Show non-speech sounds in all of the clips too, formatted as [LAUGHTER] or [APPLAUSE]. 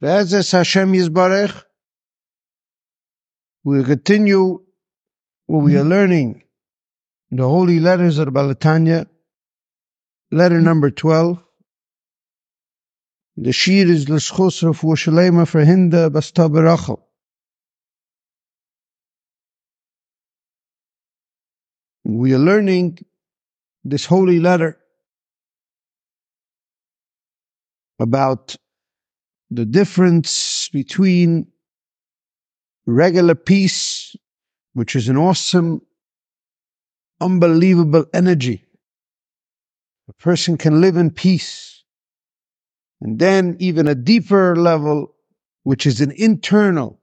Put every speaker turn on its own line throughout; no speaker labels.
Be'ezus Hashem Yisbarech, we continue what we are learning in the holy letters of the Baal HaTanya, letter number 12. The shiur is L'schus Refuah Shalema for Hinda Basta. We are learning this holy letter about the difference between regular peace, which is an awesome, unbelievable energy. A person can live in peace. And then even a deeper level, which is an internal,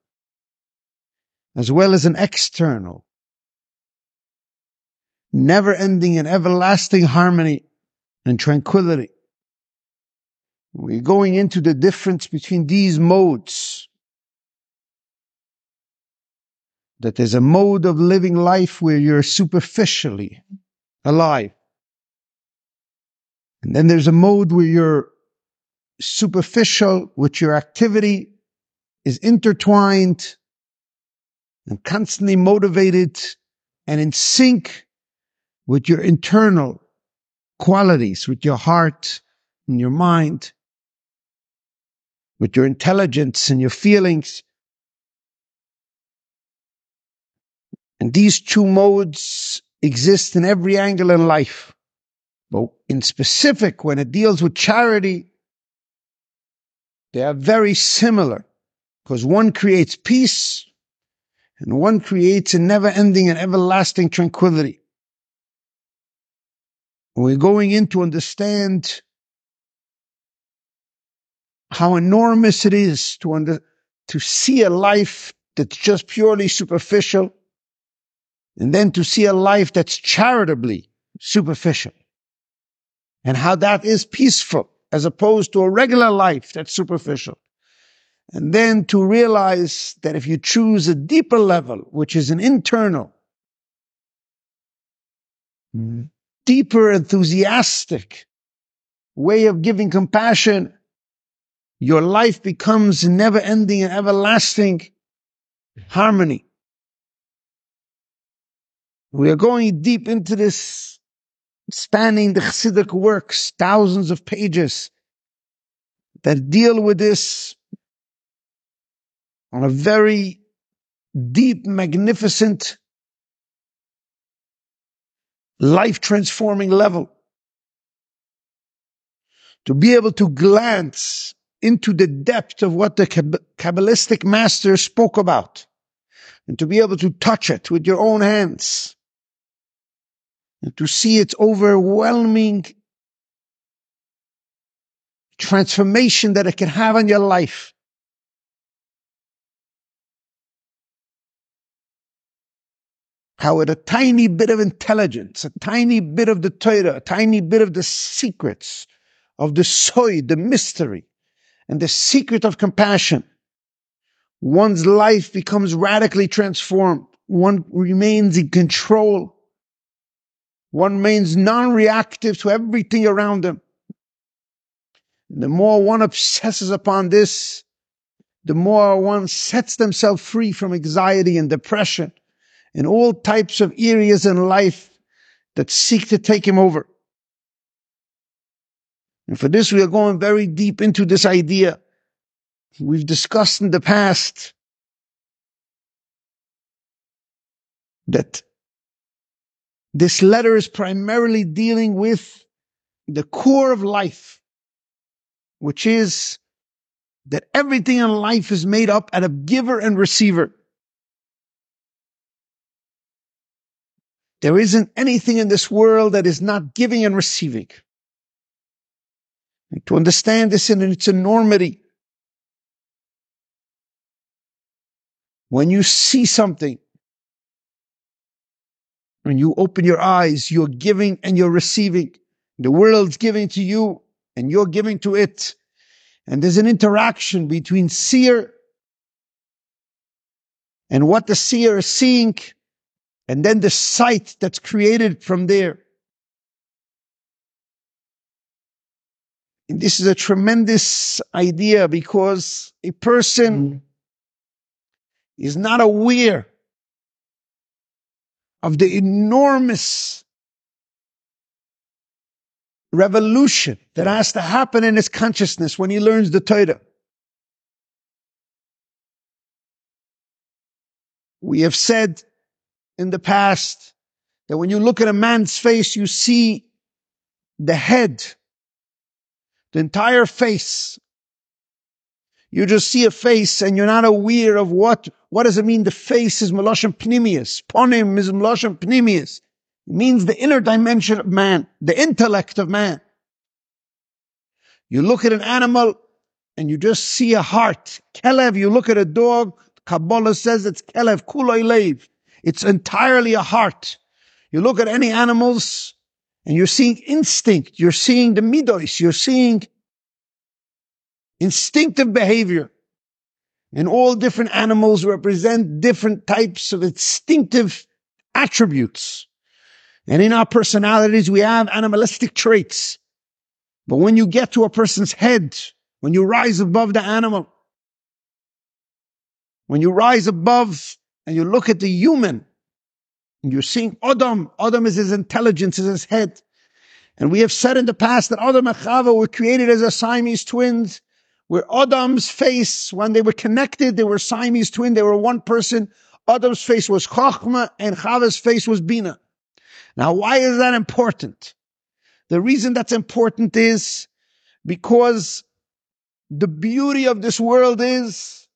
as well as an external, never ending and everlasting harmony and tranquility. We're going into the difference between these modes. That there's a mode of living life where you're superficially alive. And then there's a mode where you're superficial, which your activity is intertwined and constantly motivated and in sync with your internal qualities, with your heart and your mind with your intelligence and your feelings. And these two modes exist in every angle in life. But in specific, when it deals with charity, they are very similar because one creates peace and one creates a never ending and everlasting tranquility. We're going in to understand how enormous it is to under, to see a life that's just purely superficial and then to see a life that's charitably superficial and how that is peaceful as opposed to a regular life that's superficial. And then to realize that if you choose a deeper level, which is an internal, deeper enthusiastic way of giving compassion your life becomes never ending and everlasting harmony. We are going deep into this, spanning the Chassidic works, thousands of pages that deal with this on a very deep, magnificent, life transforming level. To be able to glance into the depth of what the Kabbalistic master spoke about and to be able to touch it with your own hands and to see its overwhelming transformation that it can have on your life. How with a tiny bit of intelligence, a tiny bit of the Torah, a tiny bit of the secrets of the soy, the mystery, and the secret of compassion, one's life becomes radically transformed. One remains in control. One remains non-reactive to everything around them. And the more one obsesses upon this, the more one sets themselves free from anxiety and depression and all types of areas in life that seek to take him over. And for this, we are going very deep into this idea. We've discussed in the past that this letter is primarily dealing with the core of life, which is that everything in life is made up out of giver and receiver. There isn't anything in this world that is not giving and receiving. And to understand this in its enormity, when you see something, when you open your eyes, you're giving and you're receiving. The world's giving to you and you're giving to it. And there's an interaction between seer and what the seer is seeing, and then the sight that's created from there. And this is a tremendous idea because a person mm-hmm. is not aware of the enormous revolution that has to happen in his consciousness when he learns the Torah. We have said in the past that when you look at a man's face, you see the head, the entire face. You just see a face and you're not aware of what, what does it mean? The face is Meloshem Pnimius. Ponim is Meloshem Pnimius. It means the inner dimension of man, the intellect of man. You look at an animal and you just see a heart. Kelev, you look at a dog, Kabbalah says it's Kelev, Kuloi Lev. It's entirely a heart. You look at any animals and you're seeing instinct. You're seeing the midos. You're seeing instinctive behavior. And all different animals represent different types of instinctive attributes. And in our personalities, we have animalistic traits. But when you get to a person's head, when you rise above the animal, when you rise above and you look at the human, you're seeing Adam. Adam is his intelligence, is his head. And we have said in the past that Adam and Chava were created as a Siamese twins, where Adam's face, when they were connected, they were Siamese twin, they were one person. Adam's face was Chachma and Chava's face was Bina. Now, why is that important? The reason that's important is because the beauty of this world is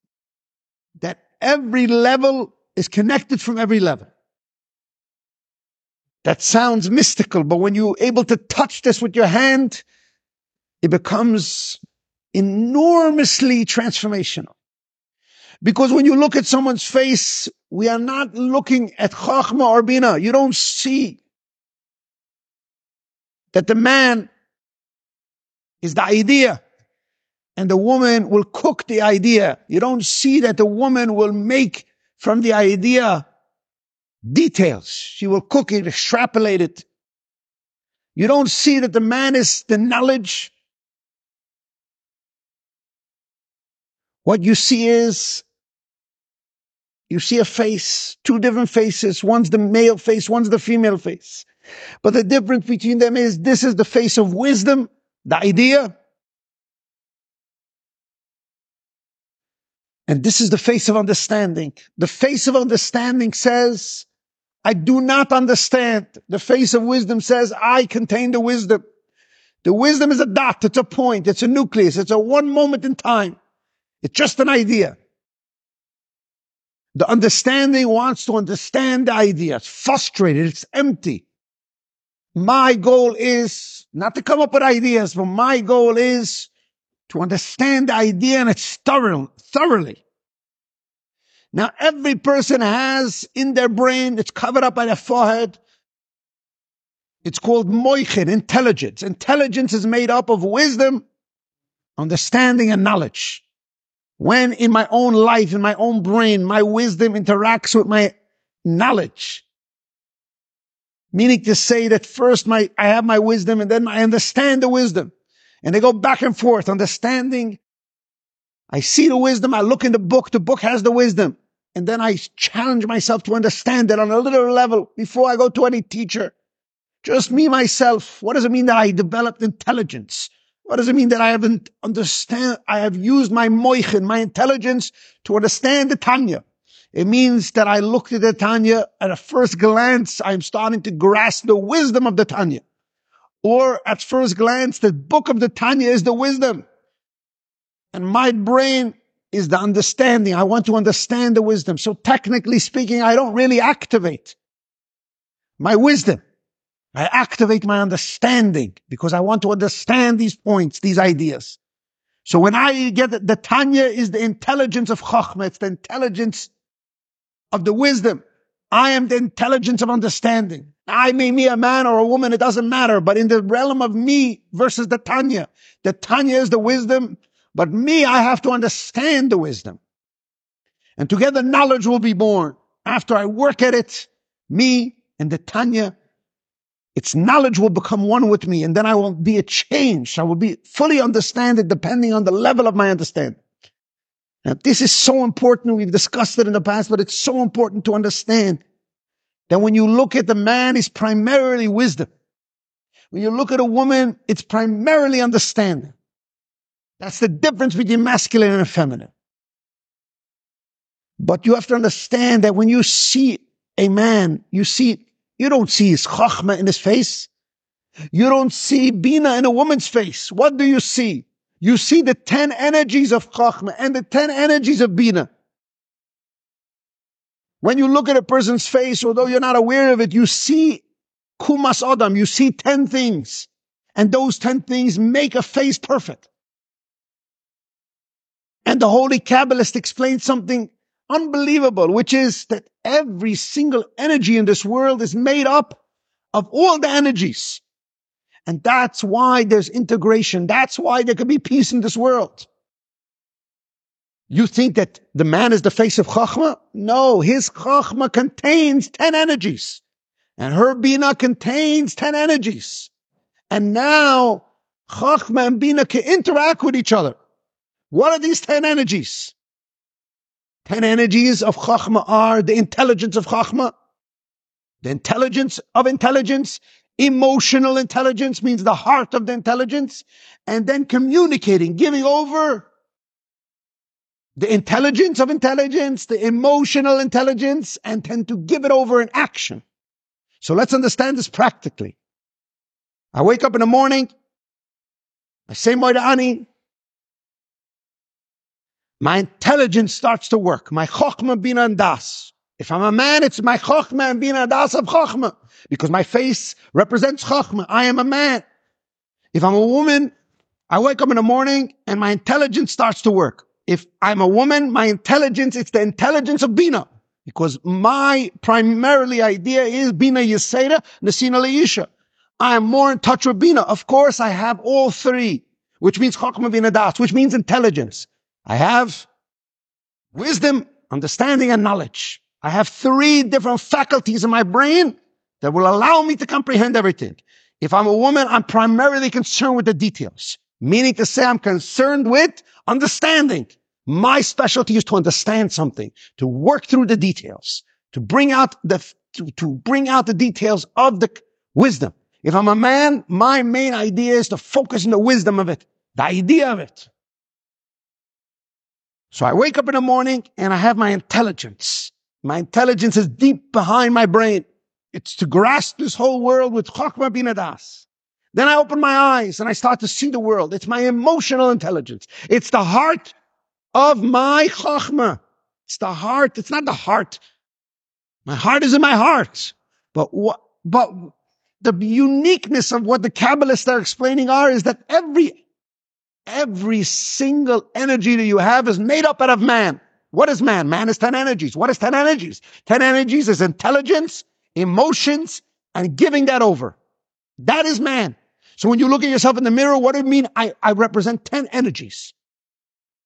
that every level is connected from every level. That sounds mystical, but when you're able to touch this with your hand, it becomes enormously transformational. Because when you look at someone's face, we are not looking at Chachma or Bina. You don't see that the man is the idea and the woman will cook the idea. You don't see that the woman will make from the idea details. She will cook it, extrapolate it. You don't see that the man is the knowledge. What you see is you see a face, two different faces. One's the male face, one's the female face. But the difference between them is this is the face of wisdom, the idea. And this is the face of understanding. The face of understanding says, I do not understand. The face of wisdom says, I contain the wisdom. The wisdom is a dot. It's a point. It's a nucleus. It's a one moment in time. It's just an idea. The understanding wants to understand the idea. It's frustrated. It's empty. My goal is not to come up with ideas, but my goal is to understand the idea and it's thorough, thoroughly. Now every person has in their brain, it's covered up by their forehead. It's called moichin, intelligence. Intelligence is made up of wisdom, understanding, and knowledge. When in my own life, in my own brain, my wisdom interacts with my knowledge, meaning to say that first my, I have my wisdom and then I understand the wisdom. And they go back and forth, understanding. I see the wisdom. I look in the book. The book has the wisdom. And then I challenge myself to understand it on a little level before I go to any teacher. Just me, myself. What does it mean that I developed intelligence? What does it mean that I haven't understand, I have used my moichin, my intelligence to understand the Tanya? It means that I looked at the Tanya at a first glance, I'm starting to grasp the wisdom of the Tanya. Or at first glance, the book of the Tanya is the wisdom. And my brain is the understanding. I want to understand the wisdom. So technically speaking, I don't really activate my wisdom. I activate my understanding because I want to understand these points, these ideas. So when I get the, the Tanya is the intelligence of Chachma, it's the intelligence of the wisdom. I am the intelligence of understanding. I may be a man or a woman, it doesn't matter, but in the realm of me versus the Tanya, the Tanya is the wisdom but me, I have to understand the wisdom. And together knowledge will be born. After I work at it, me and the Tanya its knowledge will become one with me, and then I will be a change. I will be fully understanding depending on the level of my understanding. Now, this is so important. We've discussed it in the past, but it's so important to understand that when you look at the man, it's primarily wisdom. When you look at a woman, it's primarily understanding. That's the difference between masculine and feminine. But you have to understand that when you see a man, you see, you don't see his chachma in his face. You don't see bina in a woman's face. What do you see? You see the 10 energies of chachma and the 10 energies of bina. When you look at a person's face, although you're not aware of it, you see kumas adam, you see 10 things. And those 10 things make a face perfect. And the Holy Kabbalist explains something unbelievable, which is that every single energy in this world is made up of all the energies. And that's why there's integration. That's why there can be peace in this world. You think that the man is the face of Chachma? No, his Chachma contains 10 energies. And her Bina contains 10 energies. And now Chachma and Bina can interact with each other. What are these 10 energies? 10 energies of Chachma are the intelligence of Chachma, the intelligence of intelligence, emotional intelligence means the heart of the intelligence, and then communicating, giving over the intelligence of intelligence, the emotional intelligence, and tend to give it over in action. So let's understand this practically. I wake up in the morning, I say Moida Ani, my intelligence starts to work. My chokhmah bina and das. If I'm a man, it's my chokhmah and bina das of chokhmah. Because my face represents chokhmah. I am a man. If I'm a woman, I wake up in the morning and my intelligence starts to work. If I'm a woman, my intelligence, it's the intelligence of bina. Because my primarily idea is bina yisera, nesina leisha. I am more in touch with bina. Of course, I have all three, which means chokhmah bina das, which means intelligence. I have wisdom, understanding, and knowledge. I have three different faculties in my brain that will allow me to comprehend everything. If I'm a woman, I'm primarily concerned with the details, meaning to say I'm concerned with understanding. My specialty is to understand something, to work through the details, to bring out the, to, to bring out the details of the wisdom. If I'm a man, my main idea is to focus on the wisdom of it, the idea of it. So I wake up in the morning and I have my intelligence. My intelligence is deep behind my brain. It's to grasp this whole world with Chokmah Binadas. Then I open my eyes and I start to see the world. It's my emotional intelligence. It's the heart of my Chokmah. It's the heart. It's not the heart. My heart is in my heart. But what, but the uniqueness of what the Kabbalists are explaining are is that every Every single energy that you have is made up out of man. What is man? Man is 10 energies. What is 10 energies? 10 energies is intelligence, emotions, and giving that over. That is man. So when you look at yourself in the mirror, what do you mean? I, I represent 10 energies.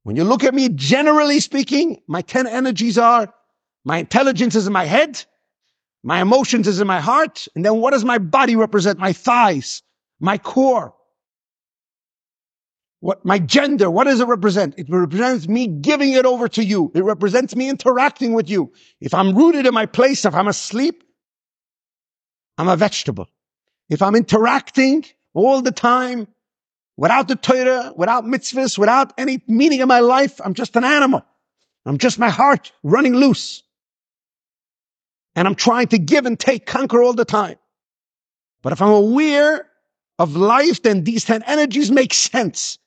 When you look at me, generally speaking, my 10 energies are my intelligence is in my head, my emotions is in my heart, and then what does my body represent? My thighs, my core, what my gender, what does it represent? It represents me giving it over to you. It represents me interacting with you. If I'm rooted in my place, if I'm asleep, I'm a vegetable. If I'm interacting all the time, without the Torah, without mitzvahs, without any meaning in my life, I'm just an animal. I'm just my heart running loose. And I'm trying to give and take, conquer all the time. But if I'm aware of life, then these 10 energies make sense.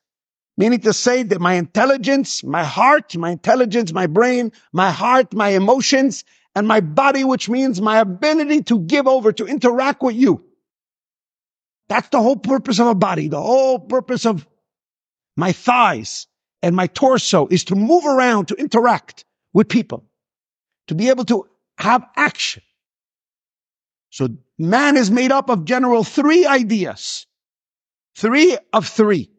Meaning to say that my intelligence, my heart, my intelligence, my brain, my heart, my emotions, and my body, which means my ability to give over, to interact with you. That's the whole purpose of a body. The whole purpose of my thighs and my torso is to move around, to interact with people, to be able to have action. So man is made up of general three ideas. Three of three.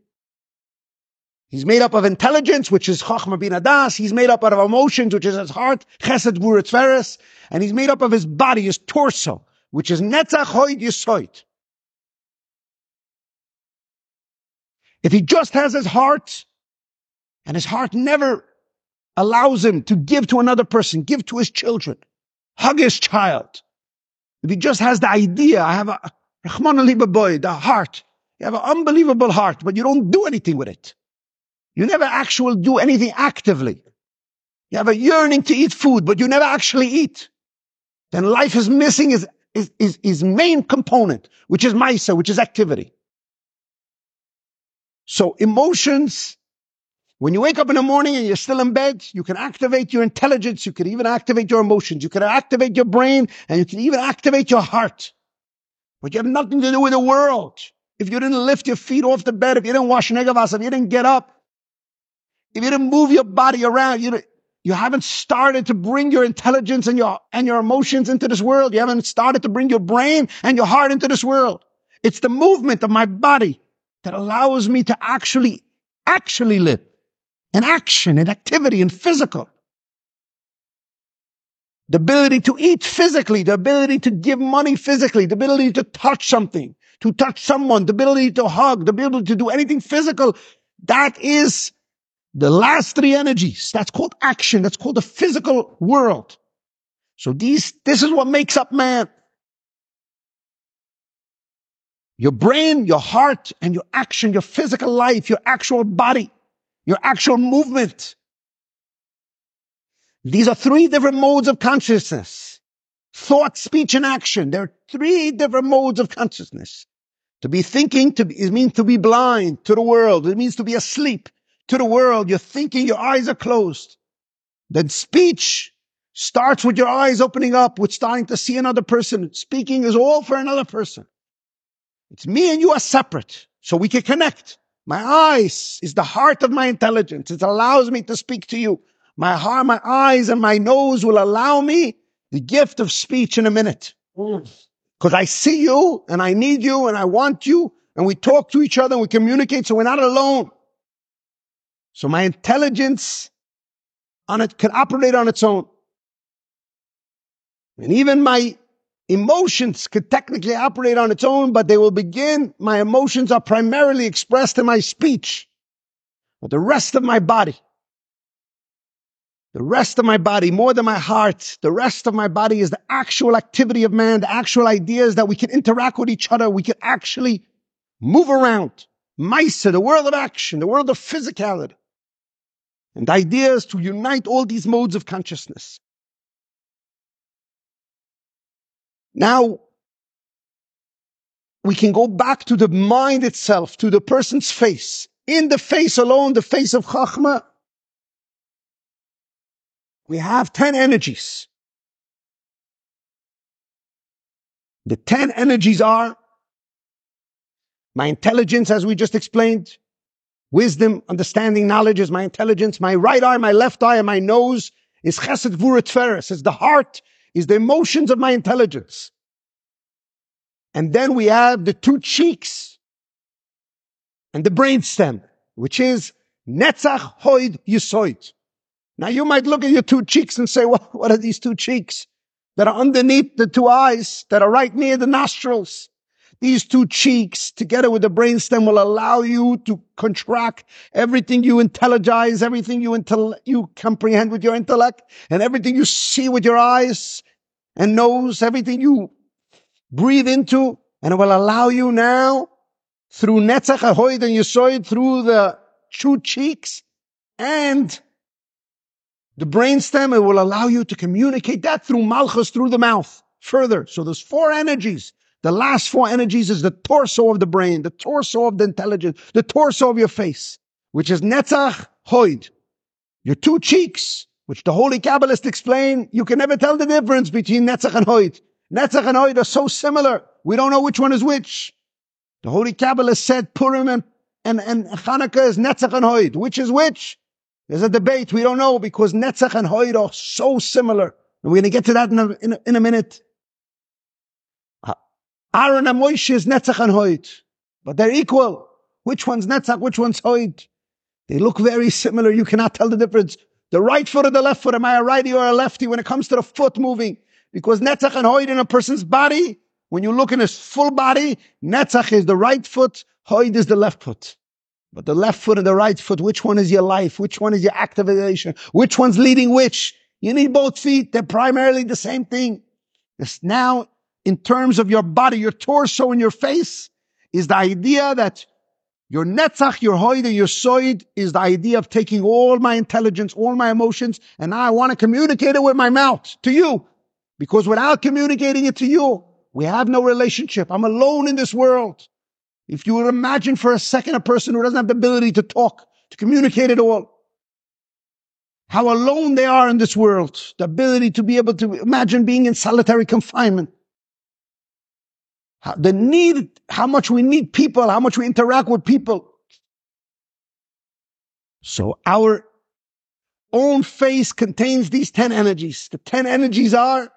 He's made up of intelligence, which is Chachma bin Adas. He's made up out of emotions, which is his heart, Chesed Buritz And he's made up of his body, his torso, which is Netzach Hoid Yisoid. If he just has his heart, and his heart never allows him to give to another person, give to his children, hug his child. If he just has the idea, I have a Rahman boy, the heart. You have an unbelievable heart, but you don't do anything with it. You never actually do anything actively. You have a yearning to eat food, but you never actually eat. Then life is missing his, his, his main component, which is Maisa, which is activity. So emotions when you wake up in the morning and you're still in bed, you can activate your intelligence. You can even activate your emotions. You can activate your brain and you can even activate your heart. But you have nothing to do with the world. If you didn't lift your feet off the bed, if you didn't wash negavas, if you didn't get up, if you didn't move your body around, you, you haven't started to bring your intelligence and your, and your emotions into this world. You haven't started to bring your brain and your heart into this world. It's the movement of my body that allows me to actually, actually live and action and activity and physical. The ability to eat physically, the ability to give money physically, the ability to touch something, to touch someone, the ability to hug, the ability to do anything physical. That is the last three energies. That's called action. That's called the physical world. So these, this is what makes up man. Your brain, your heart, and your action, your physical life, your actual body your actual movement. These are three different modes of consciousness. Thought, speech, and action. There are three different modes of consciousness. To be thinking, to be, it means to be blind to the world. It means to be asleep to the world. You're thinking, your eyes are closed. Then speech starts with your eyes opening up, with starting to see another person. Speaking is all for another person. It's me and you are separate, so we can connect. My eyes is the heart of my intelligence. It allows me to speak to you. My heart, my eyes and my nose will allow me the gift of speech in a minute. Mm. Because I see you and I need you and I want you and we talk to each other and we communicate so we're not alone. So my intelligence on it can operate on its own. And even my Emotions could technically operate on its own, but they will begin. My emotions are primarily expressed in my speech. But the rest of my body, the rest of my body, more than my heart, the rest of my body is the actual activity of man, the actual ideas that we can interact with each other. We can actually move around. Maisa, the world of action, the world of physicality. And the idea is to unite all these modes of consciousness. Now, we can go back to the mind itself, to the person's face. In the face alone, the face of Chachma, we have 10 energies. The 10 energies are my intelligence, as we just explained, wisdom, understanding, knowledge is my intelligence. My right eye, my left eye, and my nose is chesed vurat feres. It's the heart is the emotions of my intelligence. And then we have the two cheeks and the brainstem, which is Netzach Hoid Yisoid. Now you might look at your two cheeks and say, well, [LAUGHS] what are these two cheeks that are underneath the two eyes that are right near the nostrils? These two cheeks together with the brainstem will allow you to contract everything you intelligize, everything you, intel- you comprehend with your intellect, and everything you see with your eyes and nose, everything you breathe into, and it will allow you now through Netzach Ahoid and Yisoid, through the two cheeks and the brainstem, it will allow you to communicate that through Malchus, through the mouth further. So there's four energies the last four energies is the torso of the brain, the torso of the intelligence, the torso of your face, which is Netzach Hoid. Your two cheeks, which the holy Kabbalists explain, you can never tell the difference between Netzach and Hoid. Netzach and Hoid are so similar. We don't know which one is which. The holy Kabbalist said Purim and, and, and Hanukkah is Netzach and Hoid. Which is which? There's a debate. We don't know because Netzach and Hoid are so similar. And we're going to get to that in a, in a, in a minute. Aaron and Moshe is Netzach and Hoyt, but they're equal. Which one's Netzach, which one's Hoyt? They look very similar. You cannot tell the difference. The right foot or the left foot. Am I a righty or a lefty when it comes to the foot moving? Because Netzach and Hoyt in a person's body, when you look in his full body, Netzach is the right foot, Hoyt is the left foot. But the left foot and the right foot, which one is your life? Which one is your activation? Which one's leading which? You need both feet. They're primarily the same thing. It's now, in terms of your body, your torso and your face, is the idea that your netzach, your hoide, your soid is the idea of taking all my intelligence, all my emotions, and I want to communicate it with my mouth to you. Because without communicating it to you, we have no relationship. I'm alone in this world. If you would imagine for a second a person who doesn't have the ability to talk, to communicate it all, how alone they are in this world, the ability to be able to imagine being in solitary confinement. The need, how much we need people, how much we interact with people. So our own face contains these 10 energies. The 10 energies are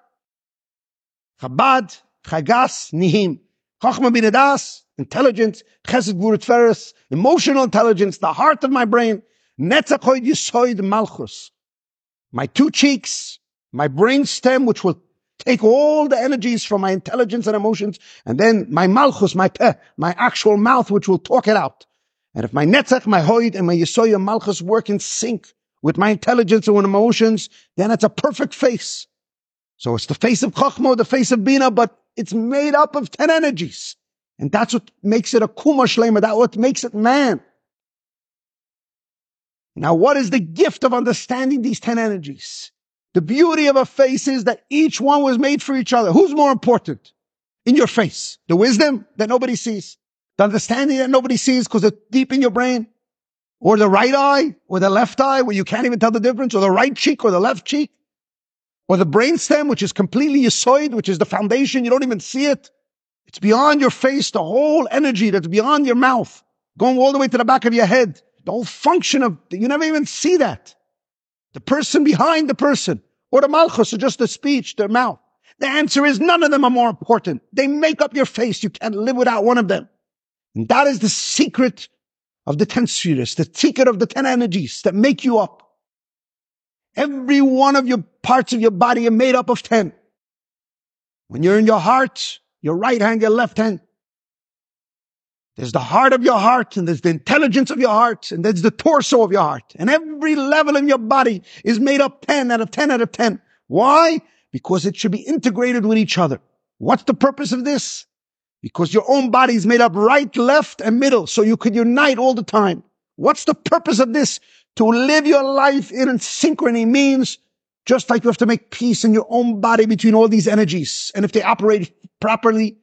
Chabad, Chagas, Nihim. Chochma Binadas, intelligence, chesed gvurat emotional intelligence, the heart of my brain, netzachoid yisoid malchus. My two cheeks, my brain stem, which will take all the energies from my intelligence and emotions, and then my malchus, my peh, my actual mouth, which will talk it out. And if my netzach, my hoid, and my yisoya malchus work in sync with my intelligence and emotions, then it's a perfect face. So it's the face of Chochmo, the face of Bina, but it's made up of 10 energies. And that's what makes it a kuma shlema. That's what makes it man. Now, what is the gift of understanding these 10 energies? The beauty of a face is that each one was made for each other. Who's more important in your face? The wisdom that nobody sees, the understanding that nobody sees because it's deep in your brain, or the right eye, or the left eye where you can't even tell the difference, or the right cheek or the left cheek, or the brainstem, which is completely yisoid, which is the foundation. You don't even see it. It's beyond your face, the whole energy that's beyond your mouth, going all the way to the back of your head. The whole function of, you never even see that. The person behind the person, or the malchus, or just the speech, their mouth. The answer is none of them are more important. They make up your face. You can't live without one of them. And that is the secret of the ten spheres, the secret of the ten energies that make you up. Every one of your parts of your body are made up of ten. When you're in your heart, your right hand, your left hand. There's the heart of your heart and there's the intelligence of your heart and there's the torso of your heart. And every level in your body is made up 10 out of 10 out of 10. Why? Because it should be integrated with each other. What's the purpose of this? Because your own body is made up right, left, and middle, so you could unite all the time. What's the purpose of this? To live your life in synchrony means just like you have to make peace in your own body between all these energies. And if they operate properly,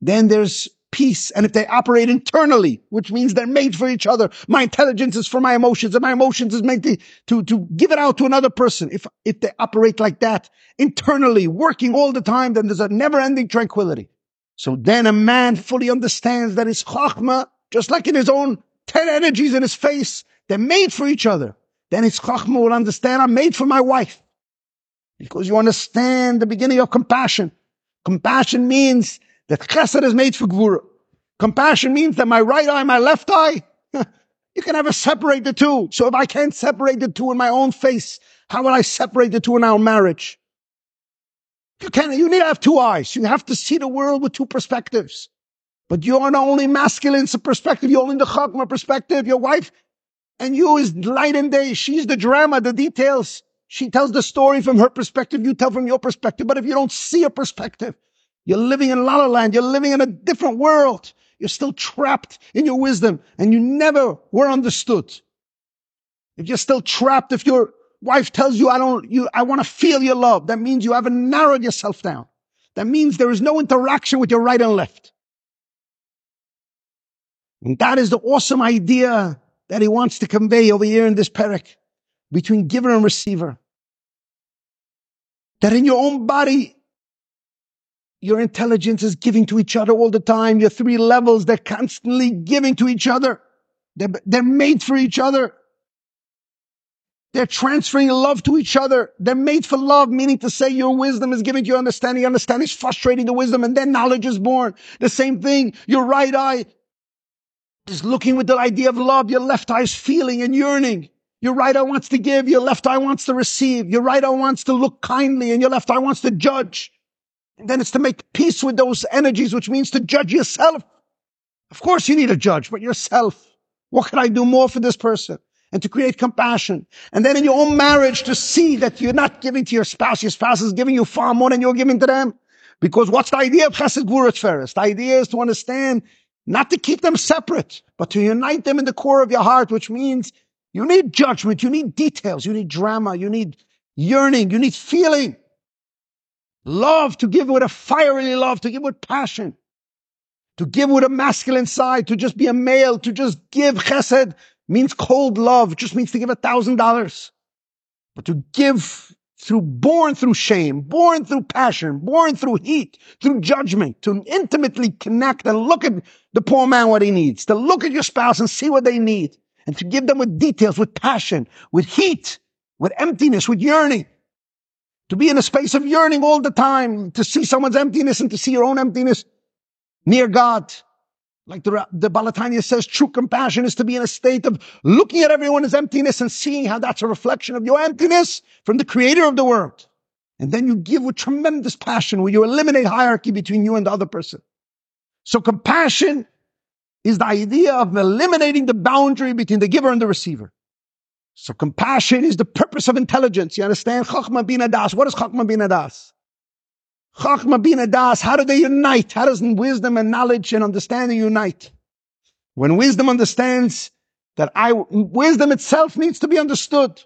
then there's peace. And if they operate internally, which means they're made for each other, my intelligence is for my emotions and my emotions is made to, to, to give it out to another person. If, if they operate like that internally, working all the time, then there's a never ending tranquility. So then a man fully understands that his chachma, just like in his own 10 energies in his face, they're made for each other. Then his chachma will understand, I'm made for my wife. Because you understand the beginning of compassion. Compassion means that chesed is made for gvura. Compassion means that my right eye, my left eye, [LAUGHS] you can never separate the two. So if I can't separate the two in my own face, how will I separate the two in our marriage? You can't, you need to have two eyes. You have to see the world with two perspectives. But you're not only masculine perspective, you're only the chachma perspective. Your wife and you is light and day. She's the drama, the details. She tells the story from her perspective. You tell from your perspective. But if you don't see a perspective, you're living in la la land. You're living in a different world. You're still trapped in your wisdom and you never were understood. If you're still trapped, if your wife tells you, I don't, you, I want to feel your love, that means you haven't narrowed yourself down. That means there is no interaction with your right and left. And that is the awesome idea that he wants to convey over here in this parak between giver and receiver. That in your own body, your intelligence is giving to each other all the time. Your three levels, they're constantly giving to each other. They're, they're made for each other. They're transferring love to each other. They're made for love, meaning to say your wisdom is giving to your understanding. Your understanding is frustrating the wisdom, and then knowledge is born. The same thing. Your right eye is looking with the idea of love. Your left eye is feeling and yearning. Your right eye wants to give, your left eye wants to receive. Your right eye wants to look kindly, and your left eye wants to judge. Then it's to make peace with those energies, which means to judge yourself. Of course, you need a judge, but yourself. What can I do more for this person? And to create compassion. And then in your own marriage to see that you're not giving to your spouse. Your spouse is giving you far more than you're giving to them. Because what's the idea of Chesed Gvurat Feres? The idea is to understand not to keep them separate, but to unite them in the core of your heart, which means you need judgment, you need details, you need drama, you need yearning, you need feeling. Love to give with a fiery love, to give with passion, to give with a masculine side, to just be a male, to just give chesed means cold love, just means to give a thousand dollars. But to give through born through shame, born through passion, born through heat, through judgment, to intimately connect and look at the poor man what he needs, to look at your spouse and see what they need, and to give them with details, with passion, with heat, with emptiness, with yearning. To be in a space of yearning all the time, to see someone's emptiness and to see your own emptiness near God. Like the, the Baal HaTanya says, true compassion is to be in a state of looking at everyone's emptiness and seeing how that's a reflection of your emptiness from the creator of the world. And then you give with tremendous passion where you eliminate hierarchy between you and the other person. So compassion is the idea of eliminating the boundary between the giver and the receiver. So compassion is the purpose of intelligence. You understand? Chachma bin das. What is Chachma bin das? Chachma bin das, how do they unite? How does wisdom and knowledge and understanding unite? When wisdom understands that I, wisdom itself needs to be understood.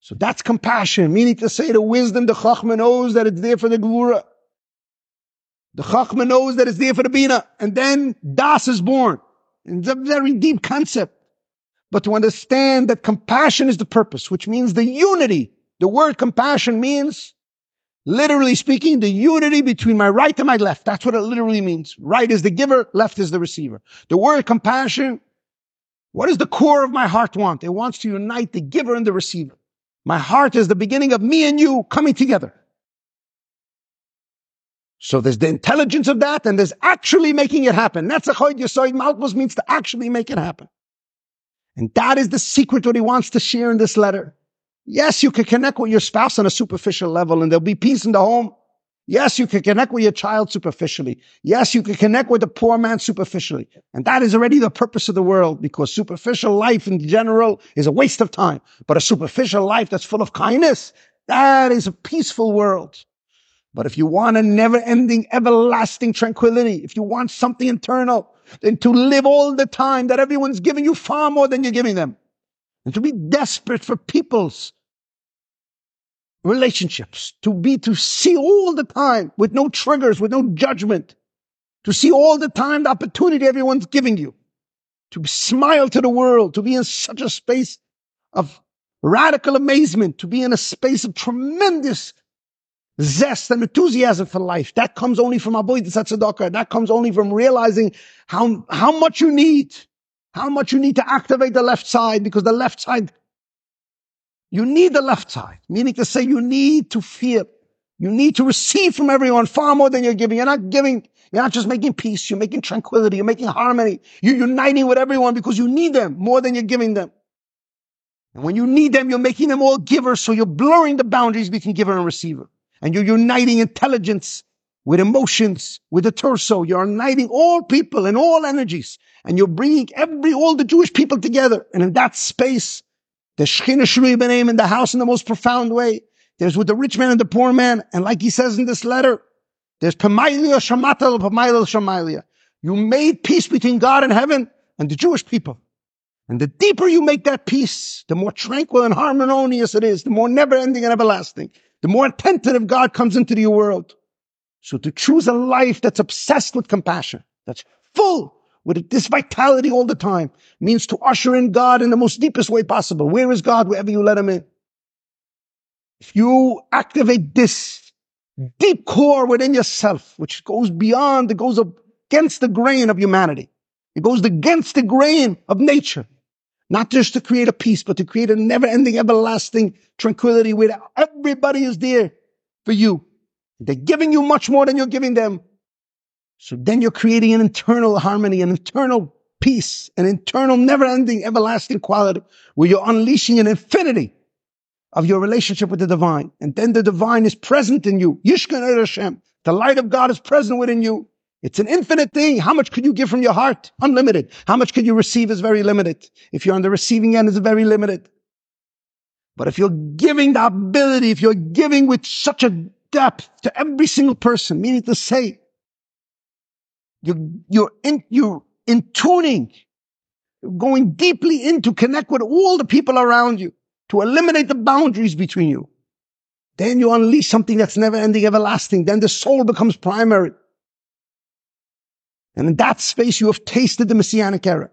So that's compassion, meaning to say the wisdom, the Chachma knows that it's there for the Gvura. The Chachma knows that it's there for the Bina. And then Das is born. It's a very deep concept. But to understand that compassion is the purpose, which means the unity. The word compassion means Literally speaking, the unity between my right and my left. That's what it literally means. Right is the giver, left is the receiver. The word compassion, what does the core of my heart want? It wants to unite the giver and the receiver. My heart is the beginning of me and you coming together. So there's the intelligence of that and there's actually making it happen. That's a choid yisoid malchus means to actually make it happen. And that is the secret that he wants to share in this letter. Yes, you can connect with your spouse on a superficial level and there'll be peace in the home. Yes, you can connect with your child superficially. Yes, you can connect with the poor man superficially. And that is already the purpose of the world because superficial life in general is a waste of time. But a superficial life that's full of kindness, that is a peaceful world. But if you want a never ending, everlasting tranquility, if you want something internal, then to live all the time that everyone's giving you far more than you're giving them. And to be desperate for people's relationships, to be, to see all the time with no triggers, with no judgment, to see all the time the opportunity everyone's giving you, to smile to the world, to be in such a space of radical amazement, to be in a space of tremendous zest and enthusiasm for life. That comes only from avodas tzedakah. That comes only from realizing how, how much you need how much you need to activate the left side because the left side, you need the left side, meaning to say you need to feel, you need to receive from everyone far more than you're giving. You're not giving, you're not just making peace, you're making tranquility, you're making harmony. You're uniting with everyone because you need them more than you're giving them. And when you need them, you're making them all givers, so you're blurring the boundaries between giver and receiver. And you're uniting intelligence with emotions, with the torso. You're uniting all people and all energies. And you're bringing every, all the Jewish people together. And in that space, the Shechina Shrui B'Neim in the house in the most profound way. There's with the rich man and the poor man. And like he says in this letter, there's Pamailia Shamatal Pamailia Shamailia. You made peace between God and heaven and the Jewish people. And the deeper you make that peace, the more tranquil and harmonious it is, the more never ending and everlasting, the more attentive God comes into your world. So to choose a life that's obsessed with compassion, that's full with this vitality all the time, means to usher in God in the most deepest way possible. Where is God? Wherever you let him in. If you activate this deep core within yourself, which goes beyond, it goes against the grain of humanity. It goes against the grain of nature. Not just to create a peace, but to create a never ending, everlasting tranquility where everybody is there for you they're giving you much more than you're giving them. So then you're creating an internal harmony, an internal peace, an internal never ending, everlasting quality where you're unleashing an infinity of your relationship with the divine. And then the divine is present in you. Yishkan Hashem. The light of God is present within you. It's an infinite thing. How much could you give from your heart? Unlimited. How much could you receive is very limited. If you're on the receiving end, it's very limited. But if you're giving the ability, if you're giving with such a depth to every single person, meaning to say, you're, you're in, you're in tuning, going deeply in to connect with all the people around you, to eliminate the boundaries between you. Then you unleash something that's never ending, everlasting. Then the soul becomes primary. And in that space, you have tasted the messianic era.